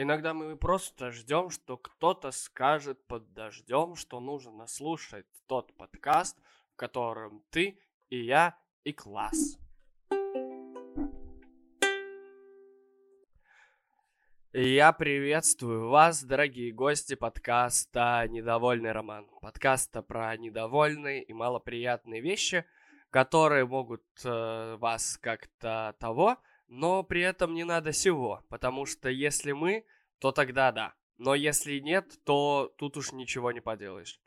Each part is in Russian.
Иногда мы просто ждем, что кто-то скажет под дождем, что нужно слушать тот подкаст, в котором ты и я и класс. Я приветствую вас, дорогие гости подкаста «Недовольный роман». Подкаста про недовольные и малоприятные вещи, которые могут э, вас как-то того но при этом не надо всего, потому что если мы, то тогда да. Но если нет, то тут уж ничего не поделаешь.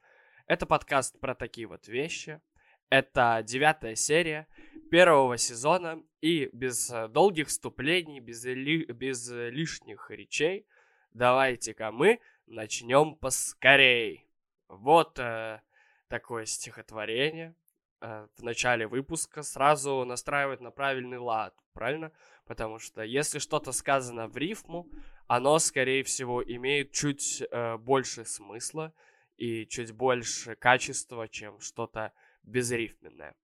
Это подкаст про такие вот вещи. Это девятая серия первого сезона. И без э, долгих вступлений, без, ли, без лишних речей, давайте-ка мы начнем поскорей. Вот э, такое стихотворение э, в начале выпуска сразу настраивает на правильный лад, правильно? потому что если что-то сказано в рифму, оно, скорее всего, имеет чуть э, больше смысла и чуть больше качества, чем что-то безрифменное.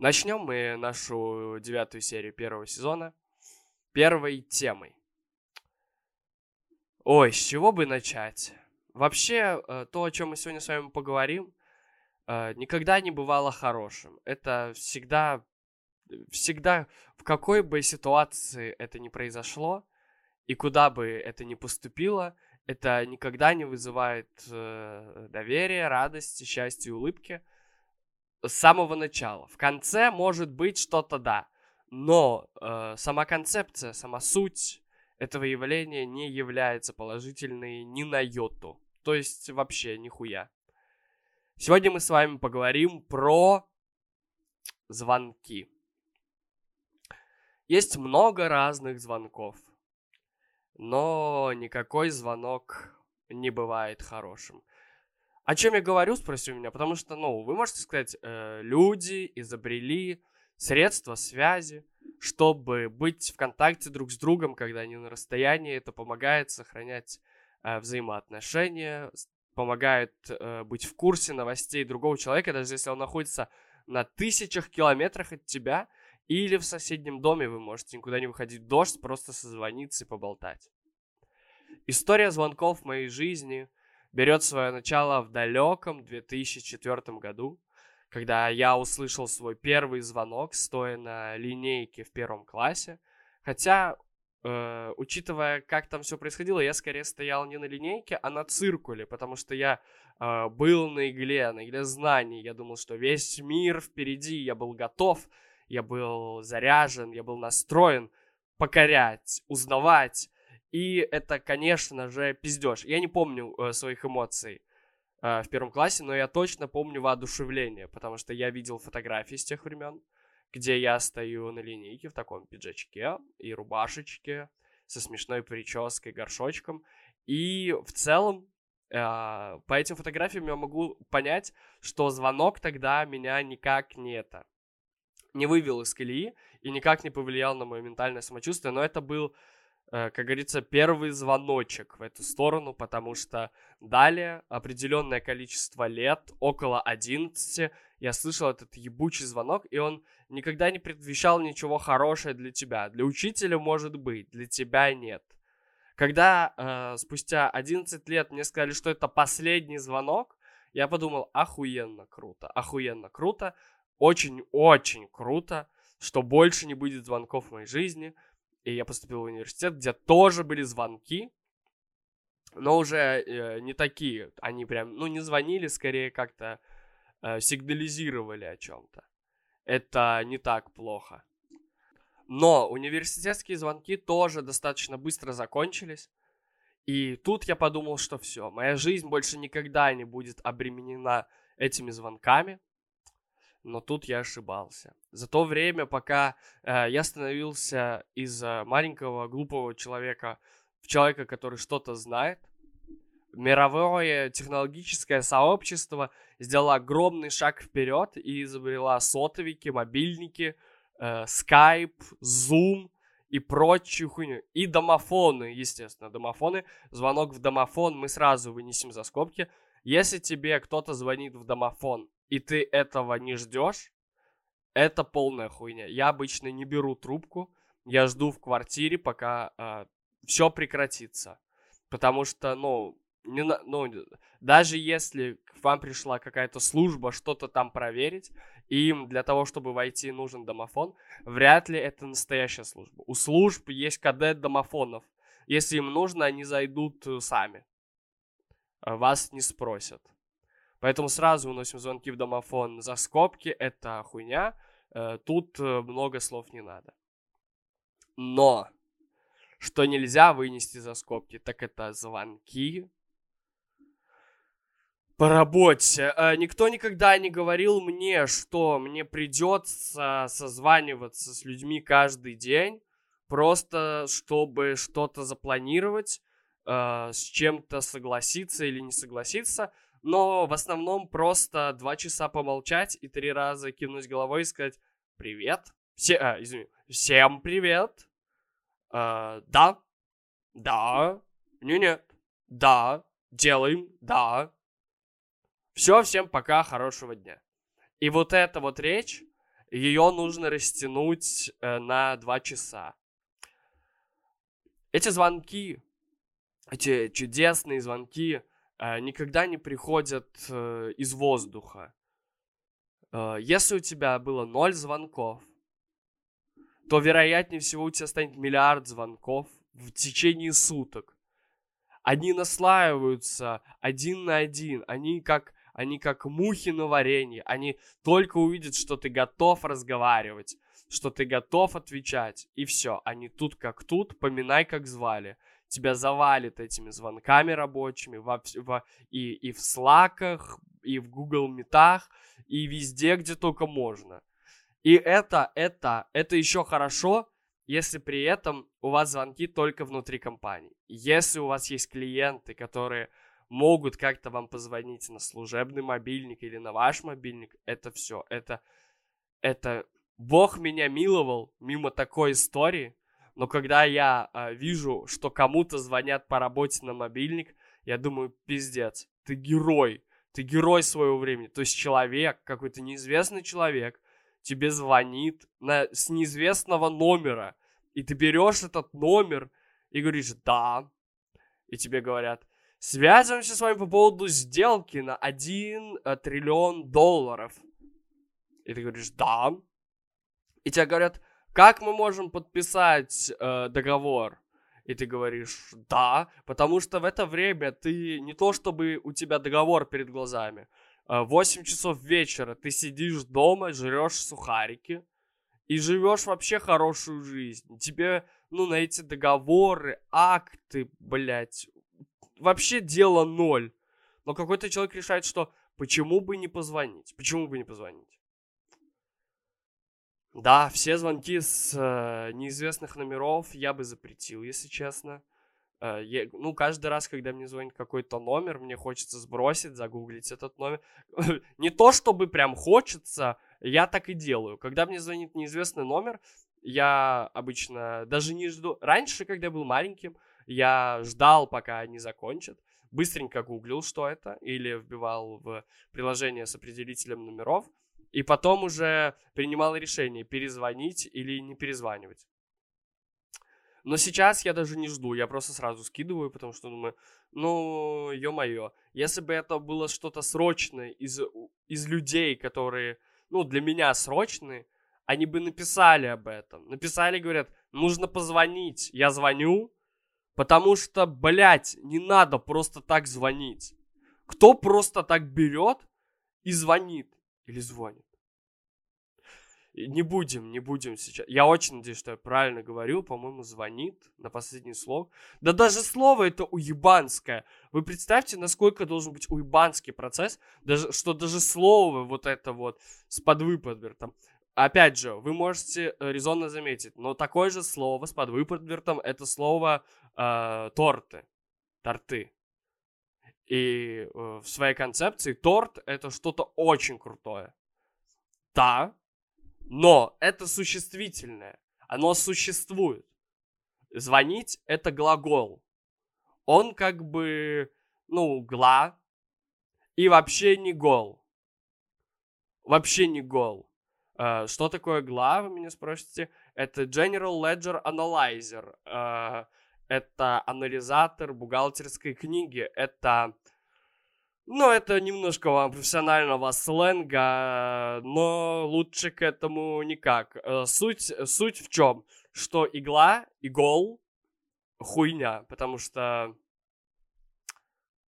Начнем мы нашу девятую серию первого сезона первой темой. Ой, с чего бы начать? Вообще, э, то, о чем мы сегодня с вами поговорим, э, никогда не бывало хорошим. Это всегда всегда, в какой бы ситуации это ни произошло, и куда бы это ни поступило, это никогда не вызывает э, доверия, радости, счастья улыбки с самого начала. В конце может быть что-то да, но э, сама концепция, сама суть этого явления не является положительной ни на йоту. То есть вообще нихуя. Сегодня мы с вами поговорим про звонки. Есть много разных звонков, но никакой звонок не бывает хорошим. О чем я говорю, спросил меня, потому что, ну, вы можете сказать, э, люди изобрели средства связи, чтобы быть в контакте друг с другом, когда они на расстоянии. Это помогает сохранять э, взаимоотношения, помогает э, быть в курсе новостей другого человека, даже если он находится на тысячах километрах от тебя, или в соседнем доме вы можете никуда не выходить дождь, просто созвониться и поболтать. История звонков в моей жизни берет свое начало в далеком 2004 году, когда я услышал свой первый звонок, стоя на линейке в первом классе. Хотя, э, учитывая, как там все происходило, я скорее стоял не на линейке, а на циркуле, потому что я э, был на игле, на игле знаний. Я думал, что весь мир впереди, я был готов я был заряжен, я был настроен покорять, узнавать. И это, конечно же, пиздеж. Я не помню э, своих эмоций э, в первом классе, но я точно помню воодушевление, потому что я видел фотографии с тех времен, где я стою на линейке в таком пиджачке и рубашечке со смешной прической, горшочком. И в целом э, по этим фотографиям я могу понять, что звонок тогда меня никак не это не вывел из колеи и никак не повлиял на мое ментальное самочувствие, но это был, э, как говорится, первый звоночек в эту сторону, потому что далее определенное количество лет, около 11, я слышал этот ебучий звонок, и он никогда не предвещал ничего хорошего для тебя. Для учителя может быть, для тебя нет. Когда э, спустя 11 лет мне сказали, что это последний звонок, я подумал, охуенно круто, охуенно круто, очень-очень круто, что больше не будет звонков в моей жизни. И я поступил в университет, где тоже были звонки, но уже э, не такие. Они прям, ну, не звонили, скорее как-то сигнализировали о чем-то. Это не так плохо. Но университетские звонки тоже достаточно быстро закончились. И тут я подумал, что все, моя жизнь больше никогда не будет обременена этими звонками но тут я ошибался. За то время, пока э, я становился из э, маленького глупого человека в человека, который что-то знает, мировое технологическое сообщество сделало огромный шаг вперед и изобрела сотовики, мобильники, э, Skype, Zoom и прочую хуйню. И домофоны, естественно, домофоны. Звонок в домофон мы сразу вынесем за скобки. Если тебе кто-то звонит в домофон и ты этого не ждешь, это полная хуйня. Я обычно не беру трубку, я жду в квартире, пока э, все прекратится. Потому что, ну, не, ну, даже если к вам пришла какая-то служба что-то там проверить, и им для того, чтобы войти, нужен домофон, вряд ли это настоящая служба. У служб есть кадет домофонов. Если им нужно, они зайдут э, сами. А вас не спросят. Поэтому сразу уносим звонки в домофон за скобки. Это хуйня. Э, тут э, много слов не надо. Но что нельзя вынести за скобки, так это звонки по работе. Э, никто никогда не говорил мне, что мне придется созваниваться с людьми каждый день, просто чтобы что-то запланировать, с чем-то согласиться или не согласиться но в основном просто два часа помолчать и три раза кивнуть головой и сказать «Привет». Все, а, извини, всем привет. А, да, да, не нет, да, делаем, да. Все, всем пока, хорошего дня. И вот эта вот речь, ее нужно растянуть э, на два часа. Эти звонки, эти чудесные звонки, Э, никогда не приходят э, из воздуха. Если у тебя было ноль звонков, то вероятнее всего у тебя станет миллиард звонков в течение суток. Они наслаиваются один на один, они как, они как мухи на варенье, они только увидят, что ты готов разговаривать, что ты готов отвечать, и все, они тут как тут, поминай как звали тебя завалит этими звонками рабочими во, во, и, и в слаках, и в Google Метах, и везде, где только можно. И это, это, это еще хорошо, если при этом у вас звонки только внутри компании. Если у вас есть клиенты, которые могут как-то вам позвонить на служебный мобильник или на ваш мобильник, это все, это, это Бог меня миловал мимо такой истории, но когда я э, вижу, что кому-то звонят по работе на мобильник, я думаю, пиздец, ты герой, ты герой своего времени. То есть человек, какой-то неизвестный человек, тебе звонит на, с неизвестного номера, и ты берешь этот номер и говоришь «да», и тебе говорят «связываемся с вами по поводу сделки на 1 э, триллион долларов». И ты говоришь «да», и тебе говорят как мы можем подписать э, договор? И ты говоришь, да, потому что в это время ты не то чтобы у тебя договор перед глазами. 8 часов вечера ты сидишь дома, жрешь сухарики и живешь вообще хорошую жизнь. Тебе, ну, на эти договоры, акты, блядь, вообще дело ноль. Но какой-то человек решает, что почему бы не позвонить? Почему бы не позвонить? Да, все звонки с э, неизвестных номеров я бы запретил, если честно. Э, я, ну, каждый раз, когда мне звонит какой-то номер, мне хочется сбросить, загуглить этот номер. Не то, чтобы прям хочется, я так и делаю. Когда мне звонит неизвестный номер, я обычно даже не жду. Раньше, когда был маленьким, я ждал, пока они закончат. Быстренько гуглил, что это, или вбивал в приложение с определителем номеров и потом уже принимал решение, перезвонить или не перезванивать. Но сейчас я даже не жду, я просто сразу скидываю, потому что думаю, ну, ё-моё, если бы это было что-то срочное из, из людей, которые, ну, для меня срочные, они бы написали об этом. Написали, говорят, нужно позвонить. Я звоню, потому что, блядь, не надо просто так звонить. Кто просто так берет и звонит? Или звонит. Не будем, не будем сейчас. Я очень надеюсь, что я правильно говорю. По-моему, звонит на последний слог. Да даже слово это уебанское. Вы представьте, насколько должен быть уебанский процесс, даже, что даже слово вот это вот с подвыподвертом. Опять же, вы можете э, резонно заметить, но такое же слово с подвыподвертом это слово э, торты. Торты. И э, в своей концепции торт это что-то очень крутое. Да, но это существительное. Оно существует. Звонить это глагол. Он как бы, ну, гла. И вообще не гол. Вообще не гол. Uh, что такое гла, вы меня спросите? Это General Ledger Analyzer. Uh, это анализатор бухгалтерской книги, это... Ну, это немножко вам профессионального сленга, но лучше к этому никак. Э, суть, суть в чем? Что игла, игол, хуйня, потому что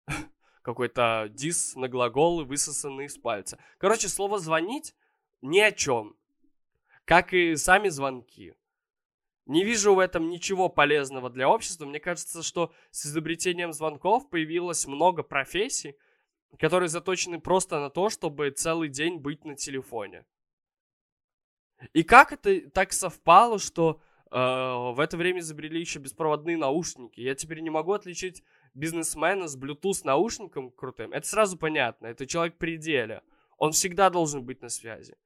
какой-то дис на глаголы, высосанный из пальца. Короче, слово «звонить» ни о чем. Как и сами звонки. Не вижу в этом ничего полезного для общества. Мне кажется, что с изобретением звонков появилось много профессий, которые заточены просто на то, чтобы целый день быть на телефоне. И как это так совпало, что э, в это время изобрели еще беспроводные наушники? Я теперь не могу отличить бизнесмена с Bluetooth наушником крутым. Это сразу понятно. Это человек при деле. Он всегда должен быть на связи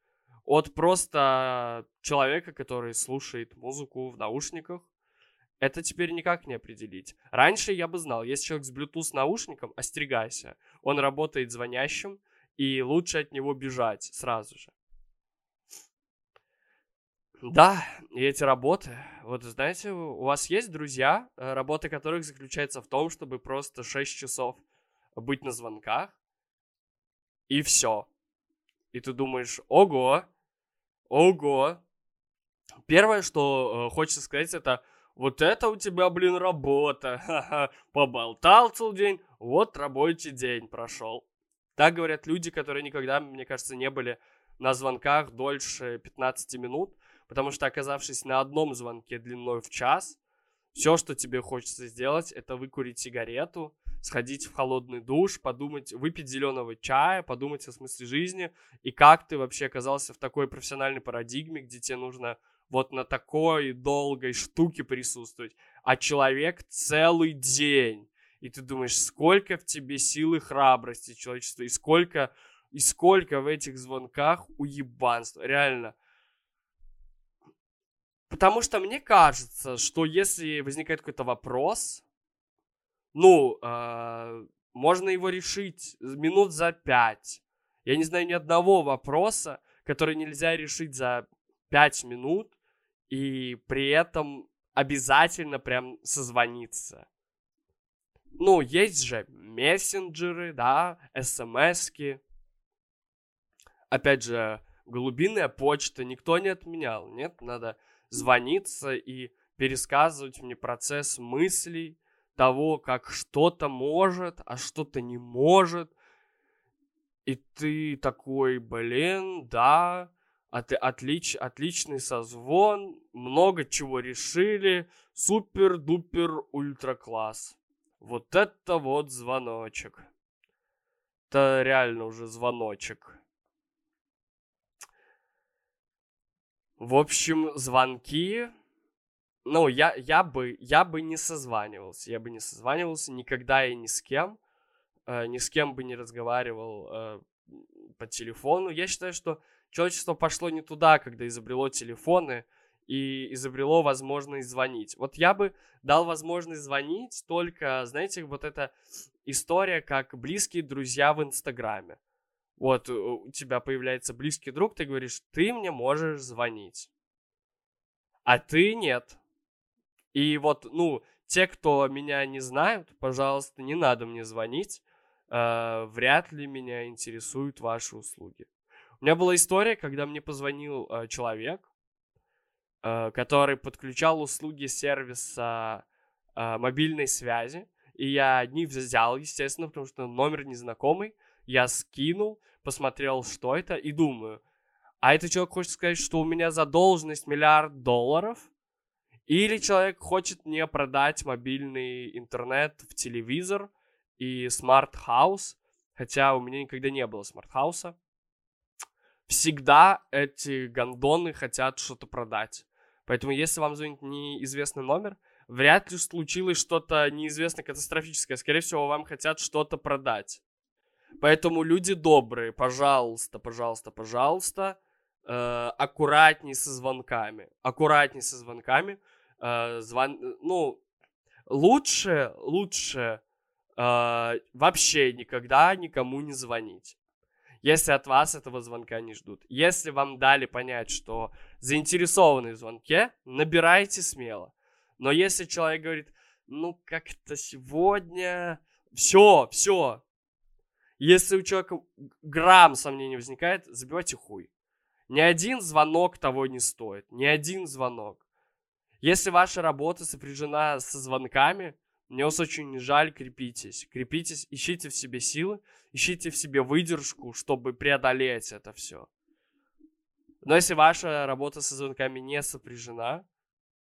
от просто человека, который слушает музыку в наушниках. Это теперь никак не определить. Раньше я бы знал, если человек с Bluetooth наушником, остерегайся. Он работает звонящим, и лучше от него бежать сразу же. Да, и эти работы, вот знаете, у вас есть друзья, э, работа которых заключается в том, чтобы просто 6 часов быть на звонках, и все. И ты думаешь, ого, ого. Первое, что э, хочется сказать, это вот это у тебя, блин, работа. Ха-ха. Поболтал целый день, вот рабочий день прошел. Так говорят люди, которые никогда, мне кажется, не были на звонках дольше 15 минут, потому что, оказавшись на одном звонке длиной в час, все, что тебе хочется сделать, это выкурить сигарету, сходить в холодный душ, подумать, выпить зеленого чая, подумать о смысле жизни и как ты вообще оказался в такой профессиональной парадигме, где тебе нужно вот на такой долгой штуке присутствовать, а человек целый день. И ты думаешь, сколько в тебе силы храбрости человечества, и сколько, и сколько в этих звонках уебанства. Реально. Потому что мне кажется, что если возникает какой-то вопрос, ну, э, можно его решить минут за пять. Я не знаю ни одного вопроса, который нельзя решить за пять минут, и при этом обязательно прям созвониться. Ну, есть же мессенджеры, да, смски. Опять же, голубиная почта никто не отменял. Нет, надо звониться и пересказывать мне процесс мыслей, того, как что-то может, а что-то не может. И ты такой, блин, да, от, отлич, отличный созвон, много чего решили, супер-дупер ультра класс. Вот это вот звоночек. Это реально уже звоночек. В общем, звонки ну, я, я, бы, я бы не созванивался, я бы не созванивался никогда и ни с кем, э, ни с кем бы не разговаривал э, по телефону. Я считаю, что человечество пошло не туда, когда изобрело телефоны и изобрело возможность звонить. Вот я бы дал возможность звонить только, знаете, вот эта история, как близкие друзья в Инстаграме. Вот у тебя появляется близкий друг, ты говоришь, ты мне можешь звонить. А ты нет. И вот, ну, те, кто меня не знают, пожалуйста, не надо мне звонить. Э, вряд ли меня интересуют ваши услуги. У меня была история, когда мне позвонил э, человек, э, который подключал услуги сервиса э, мобильной связи. И я одни взял, естественно, потому что номер незнакомый. Я скинул, посмотрел, что это, и думаю, а этот человек хочет сказать, что у меня задолженность миллиард долларов – или человек хочет мне продать мобильный интернет в телевизор и smart house, хотя у меня никогда не было smart house'а. Всегда эти гондоны хотят что-то продать. Поэтому если вам звонит неизвестный номер, вряд ли случилось что-то неизвестно катастрофическое. Скорее всего, вам хотят что-то продать. Поэтому люди добрые, пожалуйста, пожалуйста, пожалуйста, э, аккуратней со звонками. Аккуратней со звонками э, звон... ну, лучше, лучше э, вообще никогда никому не звонить. Если от вас этого звонка не ждут. Если вам дали понять, что заинтересованы в звонке, набирайте смело. Но если человек говорит, ну, как-то сегодня... Все, все. Если у человека грамм сомнений возникает, забивайте хуй. Ни один звонок того не стоит. Ни один звонок. Если ваша работа сопряжена со звонками, мне вас очень жаль, крепитесь. Крепитесь, ищите в себе силы, ищите в себе выдержку, чтобы преодолеть это все. Но если ваша работа со звонками не сопряжена,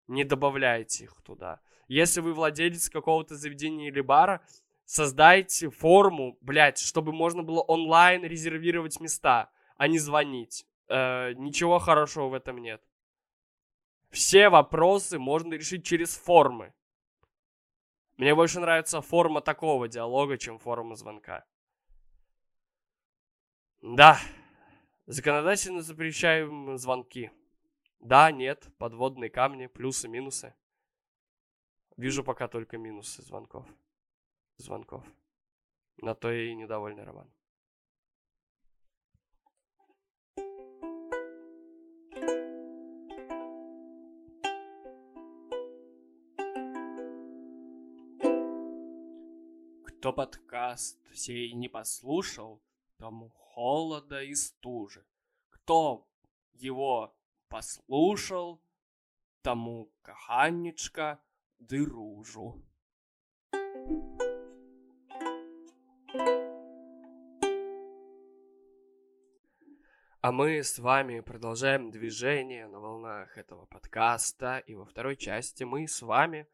не добавляйте их туда. Если вы владелец какого-то заведения или бара, создайте форму, блядь, чтобы можно было онлайн резервировать места, а не звонить. Э, ничего хорошего в этом нет. Все вопросы можно решить через формы. Мне больше нравится форма такого диалога, чем форма звонка. Да, законодательно запрещаем звонки. Да, нет, подводные камни, плюсы, минусы. Вижу пока только минусы звонков. Звонков. На то и недовольный Роман. Кто подкаст сей не послушал, тому холода и стужи. Кто его послушал, тому каханечка дыружу. А мы с вами продолжаем движение на волнах этого подкаста. И во второй части мы с вами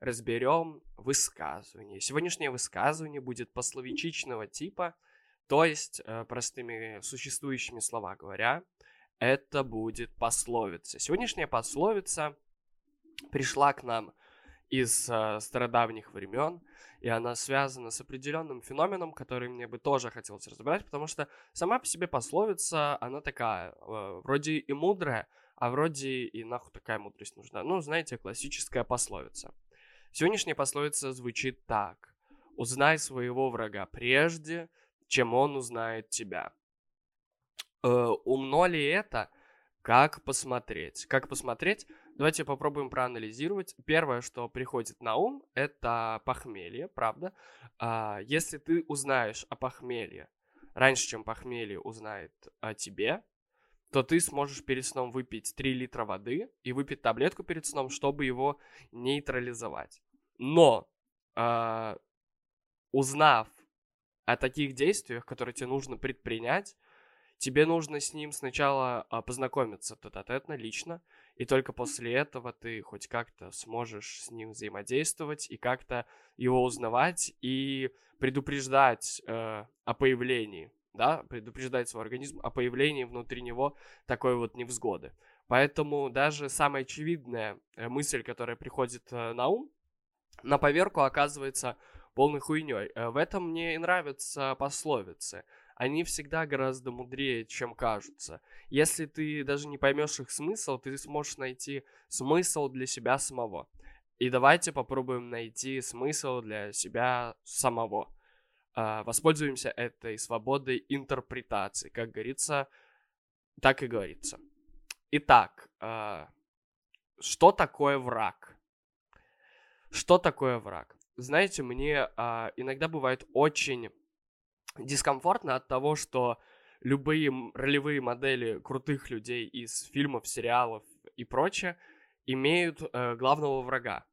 разберем высказывание. Сегодняшнее высказывание будет пословичичного типа, то есть, э, простыми существующими слова говоря, это будет пословица. Сегодняшняя пословица пришла к нам из э, стародавних времен, и она связана с определенным феноменом, который мне бы тоже хотелось разобрать, потому что сама по себе пословица, она такая, э, вроде и мудрая, а вроде и нахуй такая мудрость нужна. Ну, знаете, классическая пословица. Сегодняшняя пословица звучит так. Узнай своего врага прежде, чем он узнает тебя. Э, умно ли это? Как посмотреть? Как посмотреть? Давайте попробуем проанализировать. Первое, что приходит на ум, это похмелье, правда? А, если ты узнаешь о похмелье раньше, чем похмелье узнает о тебе, то ты сможешь перед сном выпить 3 литра воды и выпить таблетку перед сном, чтобы его нейтрализовать. Но, э, узнав о таких действиях, которые тебе нужно предпринять, тебе нужно с ним сначала э, познакомиться тет-а-тетно, лично, и только после этого ты хоть как-то сможешь с ним взаимодействовать и как-то его узнавать и предупреждать э, о появлении да, предупреждать свой организм о появлении внутри него такой вот невзгоды. Поэтому даже самая очевидная э, мысль, которая приходит э, на ум, на поверку оказывается полной хуйней. Э, в этом мне и нравятся пословицы. Они всегда гораздо мудрее, чем кажутся. Если ты даже не поймешь их смысл, ты сможешь найти смысл для себя самого. И давайте попробуем найти смысл для себя самого. А, воспользуемся этой свободой интерпретации. Как говорится, так и говорится. Итак, а, что такое враг? Что такое враг? Знаете, мне а, иногда бывает очень дискомфортно от того, что любые ролевые модели крутых людей из фильмов, сериалов и прочее имеют э, главного врага.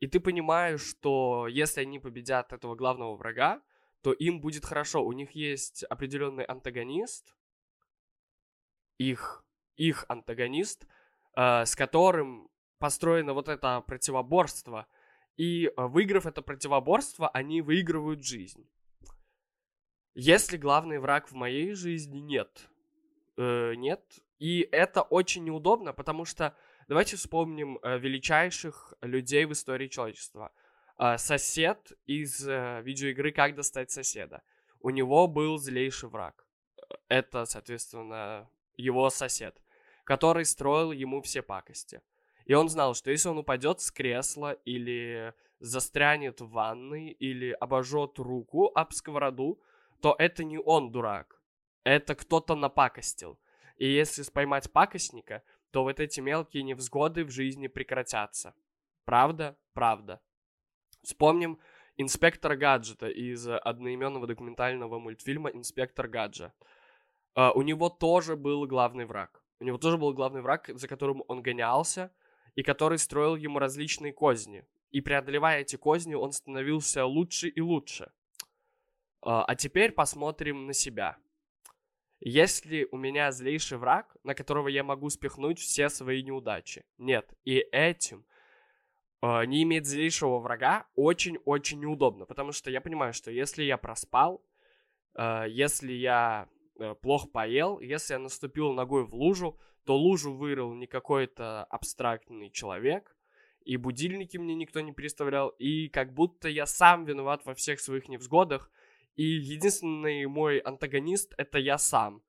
И ты понимаешь, что если они победят этого главного врага, то им будет хорошо. У них есть определенный антагонист, их, их антагонист, э, с которым построено вот это противоборство. И э, выиграв это противоборство, они выигрывают жизнь. Если главный враг в моей жизни нет, э, нет, и это очень неудобно, потому что давайте вспомним э, величайших людей в истории человечества. А, сосед из э, видеоигры «Как достать соседа». У него был злейший враг. Это, соответственно, его сосед, который строил ему все пакости. И он знал, что если он упадет с кресла или застрянет в ванной или обожжет руку об сковороду, то это не он дурак. Это кто-то напакостил. И если споймать пакостника, то вот эти мелкие невзгоды в жизни прекратятся. Правда? Правда. Вспомним инспектора Гаджета из одноименного документального мультфильма «Инспектор Гаджет». Uh, у него тоже был главный враг. У него тоже был главный враг, за которым он гонялся, и который строил ему различные козни. И преодолевая эти козни, он становился лучше и лучше. Uh, а теперь посмотрим на себя. Есть ли у меня злейший враг, на которого я могу спихнуть все свои неудачи? Нет. И этим э, не иметь злейшего врага очень-очень неудобно, потому что я понимаю, что если я проспал, э, если я э, плохо поел, если я наступил ногой в лужу, то лужу вырыл не какой-то абстрактный человек, и будильники мне никто не переставлял, и как будто я сам виноват во всех своих невзгодах, и единственный мой антагонист это я сам.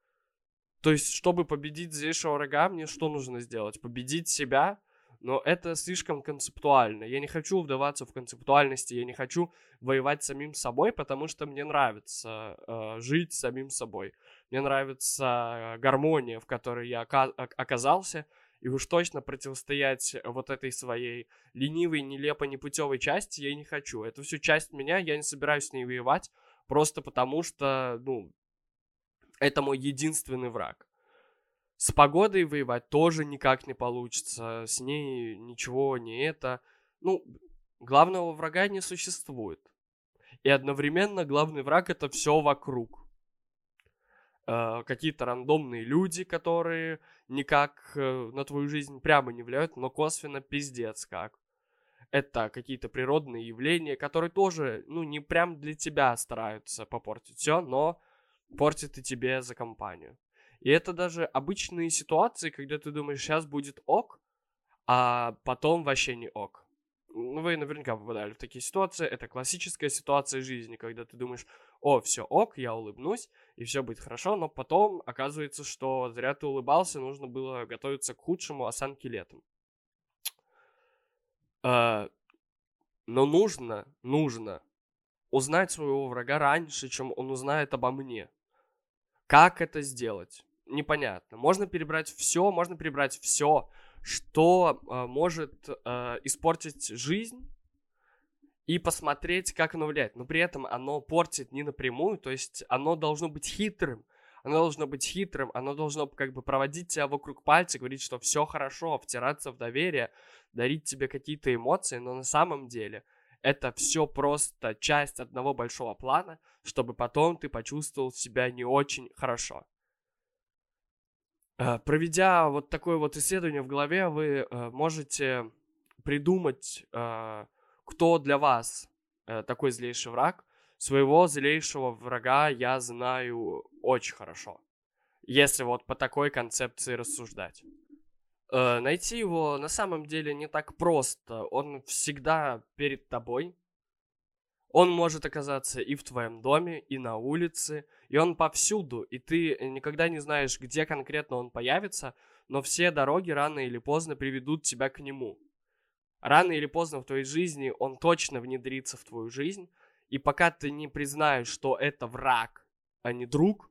То есть, чтобы победить злейшего врага, мне что нужно сделать? Победить себя, но это слишком концептуально. Я не хочу вдаваться в концептуальности, я не хочу воевать самим собой, потому что мне нравится э, жить самим собой. Мне нравится гармония, в которой я ока- оказался, и уж точно противостоять вот этой своей ленивой, нелепо непутевой части я не хочу. Это всю часть меня, я не собираюсь с ней воевать, просто потому что, ну, это мой единственный враг. С погодой воевать тоже никак не получится. С ней ничего не это. Ну, главного врага не существует. И одновременно главный враг это все вокруг. Э, какие-то рандомные люди, которые никак э, на твою жизнь прямо не влияют, но косвенно пиздец как. Это какие-то природные явления, которые тоже, ну, не прям для тебя стараются попортить все, но портят и тебе за компанию. И это даже обычные ситуации, когда ты думаешь, сейчас будет ок, а потом вообще не ок. Ну, вы наверняка попадали в такие ситуации. Это классическая ситуация жизни, когда ты думаешь, о, все ок, я улыбнусь, и все будет хорошо, но потом оказывается, что зря ты улыбался, нужно было готовиться к худшему осанке летом. А, но нужно, нужно узнать своего врага раньше, чем он узнает обо мне. Как это сделать? Непонятно. Можно перебрать все, можно перебрать все, что э, может э, испортить жизнь и посмотреть, как оно влияет. Но при этом оно портит не напрямую, то есть оно должно быть хитрым. Оно должно быть хитрым, оно должно как бы проводить тебя вокруг пальца, говорить, что все хорошо, втираться в доверие, дарить тебе какие-то эмоции, но на самом деле это все просто часть одного большого плана, чтобы потом ты почувствовал себя не очень хорошо. Э, проведя вот такое вот исследование в голове, вы э, можете придумать, э, кто для вас такой злейший враг. Своего злейшего врага я знаю очень хорошо, если вот по такой концепции рассуждать. Найти его на самом деле не так просто. Он всегда перед тобой, он может оказаться и в твоем доме, и на улице, и он повсюду, и ты никогда не знаешь, где конкретно он появится, но все дороги рано или поздно приведут тебя к нему. Рано или поздно в твоей жизни он точно внедрится в твою жизнь, и пока ты не признаешь, что это враг, а не друг, Э,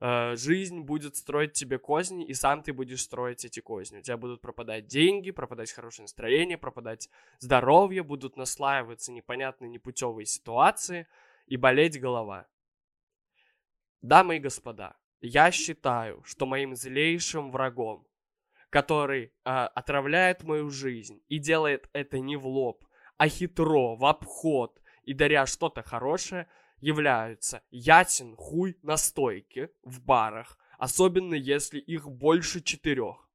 жизнь будет строить тебе козни, и сам ты будешь строить эти козни. У тебя будут пропадать деньги, пропадать хорошее настроение, пропадать здоровье, будут наслаиваться непонятные, непутевые ситуации и болеть голова. Дамы и господа, я считаю, что моим злейшим врагом, который э, отравляет мою жизнь и делает это не в лоб, а хитро, в обход и даря что-то хорошее, являются ясен хуй настойки в барах, особенно если их больше четырех.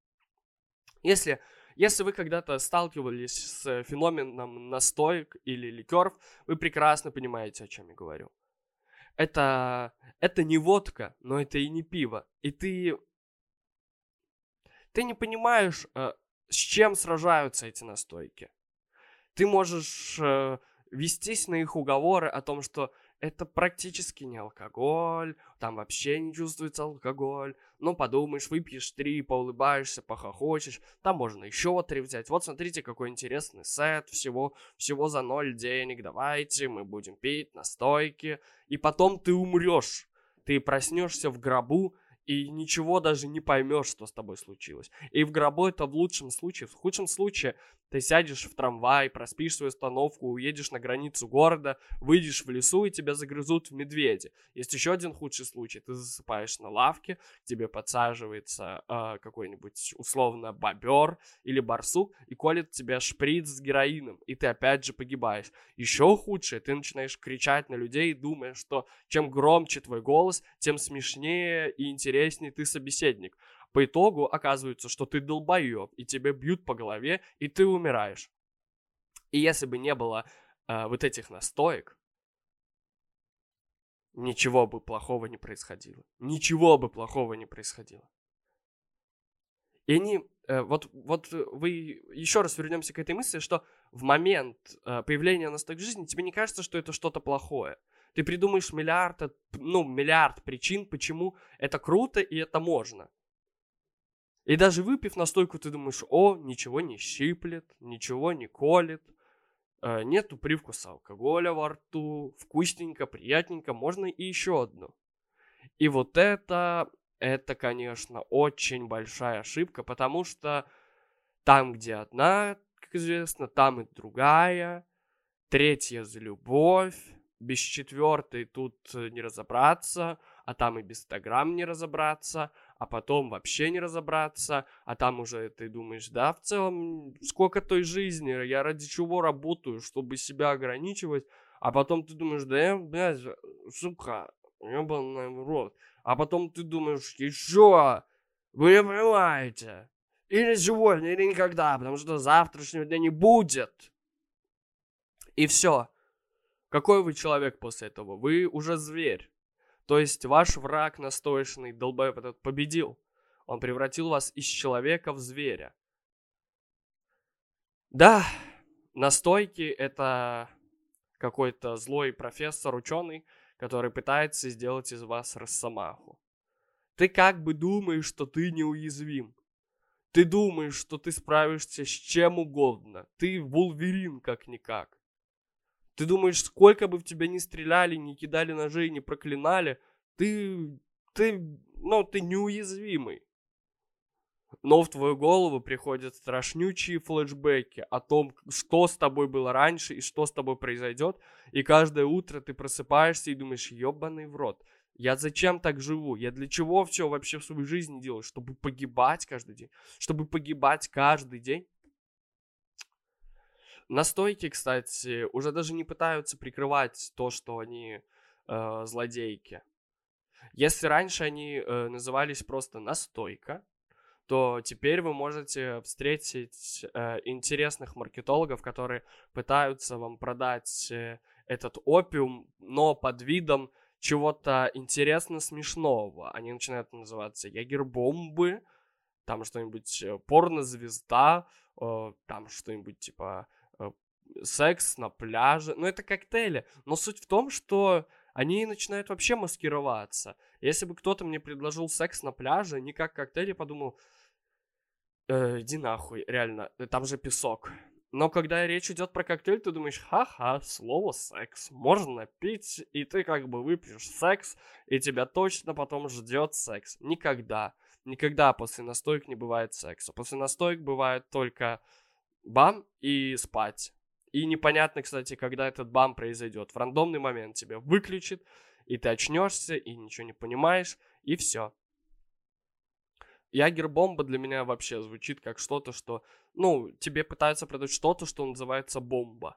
Если, если вы когда-то сталкивались с феноменом настоек или ликеров, вы прекрасно понимаете, о чем я говорю. Это, это не водка, но это и не пиво. И ты, ты не понимаешь, э, с чем сражаются эти настойки. Ты можешь э, вестись на их уговоры о том, что это практически не алкоголь, там вообще не чувствуется алкоголь. Ну, подумаешь, выпьешь три, поулыбаешься, похохочешь, там можно еще три взять. Вот смотрите, какой интересный сет, всего, всего за ноль денег, давайте, мы будем пить настойки. И потом ты умрешь, ты проснешься в гробу, и ничего даже не поймешь, что с тобой случилось. И в гробу это в лучшем случае. В худшем случае Ты сядешь в трамвай, проспишь свою остановку, уедешь на границу города, выйдешь в лесу и тебя загрызут в медведи. Есть еще один худший случай. Ты засыпаешь на лавке, тебе подсаживается э, какой-нибудь условно бобер или барсук и колет тебя шприц с героином, и ты опять же погибаешь. Еще худшее, ты начинаешь кричать на людей, думая, что чем громче твой голос, тем смешнее и интереснее ты собеседник. По итогу оказывается, что ты долбоеб, и тебе бьют по голове, и ты умираешь. И если бы не было э, вот этих настоек, ничего бы плохого не происходило. Ничего бы плохого не происходило. И они, э, вот, вот вы еще раз вернемся к этой мысли, что в момент э, появления настоек в жизни тебе не кажется, что это что-то плохое. Ты придумаешь миллиард, ну, миллиард причин, почему это круто и это можно. И даже выпив настойку, ты думаешь, о, ничего не щиплет, ничего не колет, э, нету привкуса алкоголя во рту, вкусненько, приятненько, можно и еще одну. И вот это, это, конечно, очень большая ошибка, потому что там, где одна, как известно, там и другая, третья за любовь, без четвертой тут не разобраться, а там и без 100 грамм не разобраться, а потом вообще не разобраться, а там уже ты думаешь, да, в целом, сколько той жизни, я ради чего работаю, чтобы себя ограничивать, а потом ты думаешь, да я, блядь, сука, ебаный в рот, а потом ты думаешь, еще, вы не понимаете, или сегодня, или никогда, потому что завтрашнего дня не будет. И все. Какой вы человек после этого? Вы уже зверь. То есть ваш враг настоящий, долбоеб этот, победил. Он превратил вас из человека в зверя. Да, настойки — это какой-то злой профессор, ученый, который пытается сделать из вас росомаху. Ты как бы думаешь, что ты неуязвим. Ты думаешь, что ты справишься с чем угодно. Ты вулверин как-никак. Ты думаешь, сколько бы в тебя ни стреляли, ни кидали ножи, ни проклинали, ты, ты, ну, ты неуязвимый. Но в твою голову приходят страшнючие флешбеки о том, что с тобой было раньше и что с тобой произойдет. И каждое утро ты просыпаешься и думаешь, ебаный в рот. Я зачем так живу? Я для чего все вообще в своей жизни делаю? Чтобы погибать каждый день? Чтобы погибать каждый день? Настойки, кстати, уже даже не пытаются прикрывать то, что они э, злодейки. Если раньше они э, назывались просто настойка, то теперь вы можете встретить э, интересных маркетологов, которые пытаются вам продать э, этот опиум, но под видом чего-то интересно смешного. Они начинают называться ягербомбы, там что-нибудь э, порнозвезда, э, там что-нибудь типа секс на пляже. Ну, это коктейли. Но суть в том, что они начинают вообще маскироваться. Если бы кто-то мне предложил секс на пляже, не как коктейль, я подумал, э, иди нахуй, реально, там же песок. Но когда речь идет про коктейль, ты думаешь, ха-ха, слово секс, можно пить, и ты как бы выпьешь секс, и тебя точно потом ждет секс. Никогда, никогда после настоек не бывает секса. После настоек бывает только бам и спать. И непонятно, кстати, когда этот бам произойдет. В рандомный момент тебя выключит, и ты очнешься, и ничего не понимаешь, и все. Ягер-бомба для меня вообще звучит как что-то, что, ну, тебе пытаются продать что-то, что называется бомба.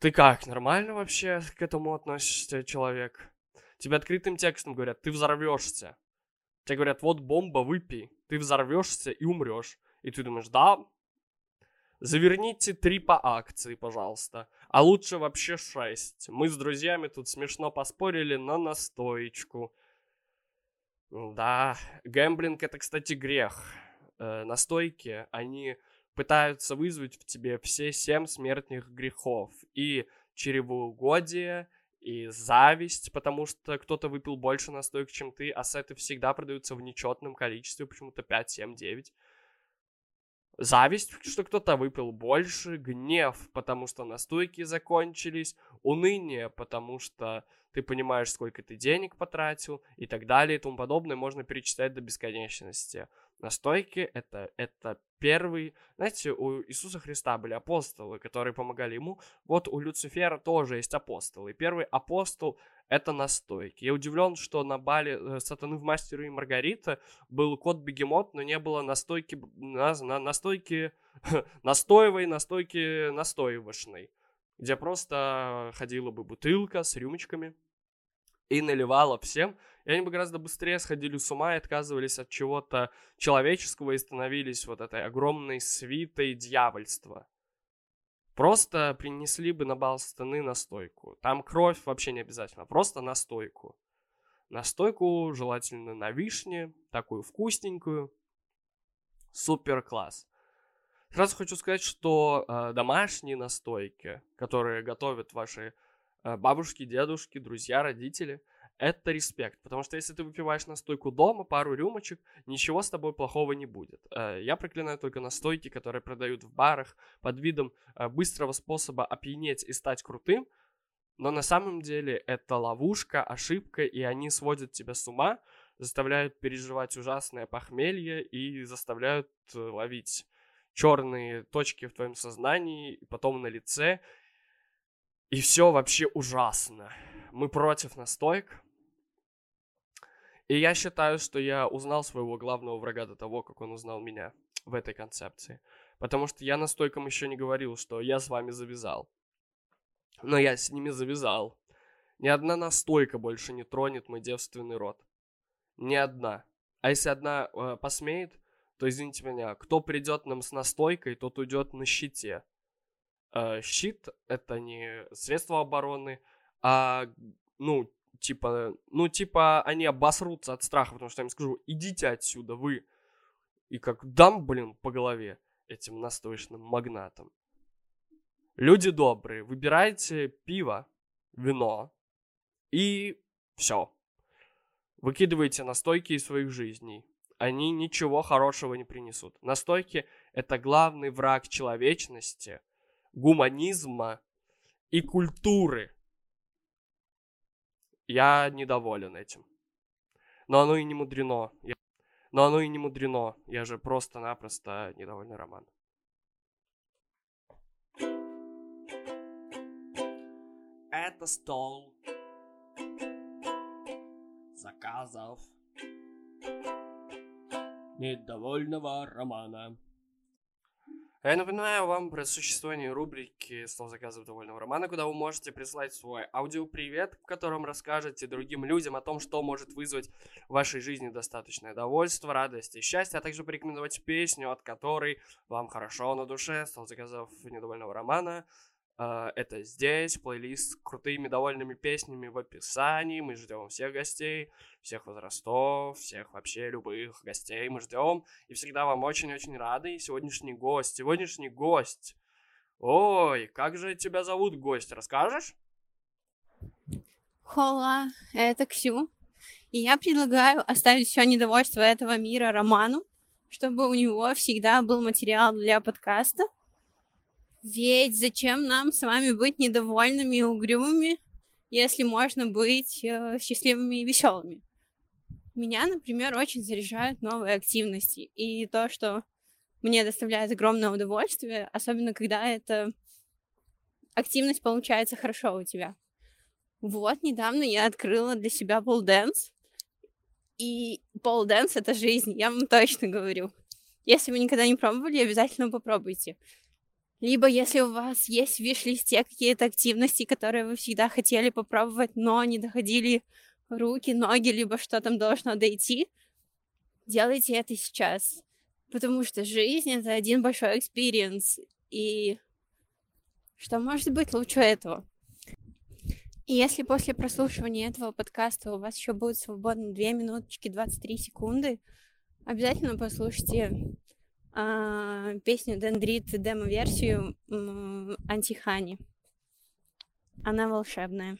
Ты как, нормально вообще к этому относишься, человек? Тебе открытым текстом говорят, ты взорвешься. Тебе говорят, вот бомба, выпей. Ты взорвешься и умрешь. И ты думаешь, да, Заверните три по акции, пожалуйста. А лучше вообще шесть. Мы с друзьями тут смешно поспорили на настоечку. Да, гэмблинг это, кстати, грех. Э, настойки, они пытаются вызвать в тебе все семь смертных грехов. И чревоугодие, и зависть, потому что кто-то выпил больше настоек, чем ты, а сеты всегда продаются в нечетном количестве, почему-то 5, 7, 9. Зависть, что кто-то выпил больше, гнев, потому что настойки закончились, уныние, потому что ты понимаешь, сколько ты денег потратил и так далее и тому подобное, можно перечислять до бесконечности. Настойки это, это первый... Знаете, у Иисуса Христа были апостолы, которые помогали ему. Вот у Люцифера тоже есть апостолы. Первый апостол — это настойки. Я удивлен, что на бале э, сатаны в «Мастеру и Маргарита» был кот-бегемот, но не было настойки... На, на, настойки... настоевой, настойки настоевочной, где просто ходила бы бутылка с рюмочками и наливала всем, и они бы гораздо быстрее сходили с ума и отказывались от чего-то человеческого и становились вот этой огромной свитой дьявольства. Просто принесли бы на бал станы настойку. Там кровь вообще не обязательно, просто настойку. Настойку желательно на вишне, такую вкусненькую. Супер класс. Сразу хочу сказать, что э, домашние настойки, которые готовят ваши э, бабушки, дедушки, друзья, родители – это респект. Потому что если ты выпиваешь настойку дома, пару рюмочек, ничего с тобой плохого не будет. Э, я проклинаю только настойки, которые продают в барах под видом э, быстрого способа опьянеть и стать крутым. Но на самом деле это ловушка, ошибка, и они сводят тебя с ума, заставляют переживать ужасное похмелье и заставляют э, ловить черные точки в твоем сознании, и потом на лице. И все вообще ужасно. Мы против настоек. И я считаю, что я узнал своего главного врага до того, как он узнал меня в этой концепции. Потому что я настойкам еще не говорил, что я с вами завязал. Но я с ними завязал. Ни одна настойка больше не тронет мой девственный рот. Ни одна. А если одна э, посмеет, то извините меня, кто придет нам с настойкой, тот уйдет на щите. Э, щит это не средство обороны, а ну типа, ну, типа, они обосрутся от страха, потому что я им скажу, идите отсюда, вы. И как дам, блин, по голове этим настоечным магнатам. Люди добрые, выбирайте пиво, вино и все. Выкидывайте настойки из своих жизней. Они ничего хорошего не принесут. Настойки — это главный враг человечности, гуманизма и культуры. Я недоволен этим. Но оно и не мудрено. Я... Но оно и не мудрено. Я же просто-напросто недовольный роман. Это стол заказов недовольного романа. Я напоминаю вам про существование рубрики «Стол заказов довольного романа», куда вы можете прислать свой аудиопривет, в котором расскажете другим людям о том, что может вызвать в вашей жизни достаточное довольство, радость и счастье, а также порекомендовать песню, от которой вам хорошо на душе. «Стол заказов недовольного романа» это здесь, плейлист с крутыми довольными песнями в описании. Мы ждем всех гостей, всех возрастов, всех вообще любых гостей мы ждем. И всегда вам очень-очень рады. И сегодняшний гость, сегодняшний гость. Ой, как же тебя зовут, гость, расскажешь? Хола, это Ксю. И я предлагаю оставить все недовольство этого мира Роману, чтобы у него всегда был материал для подкаста. Ведь зачем нам с вами быть недовольными и угрюмыми, если можно быть э, счастливыми и веселыми? Меня, например, очень заряжают новые активности. И то, что мне доставляет огромное удовольствие, особенно когда эта активность получается хорошо у тебя. Вот, недавно я открыла для себя полденс. И полденс — это жизнь, я вам точно говорю. Если вы никогда не пробовали, обязательно попробуйте. Либо если у вас есть в виш-листе какие-то активности, которые вы всегда хотели попробовать, но не доходили руки, ноги, либо что там должно дойти, делайте это сейчас. Потому что жизнь — это один большой experience. И что может быть лучше этого? И если после прослушивания этого подкаста у вас еще будет свободно 2 минуточки 23 секунды, обязательно послушайте а, песню Дендрит, демо-версию Антихани. Она волшебная.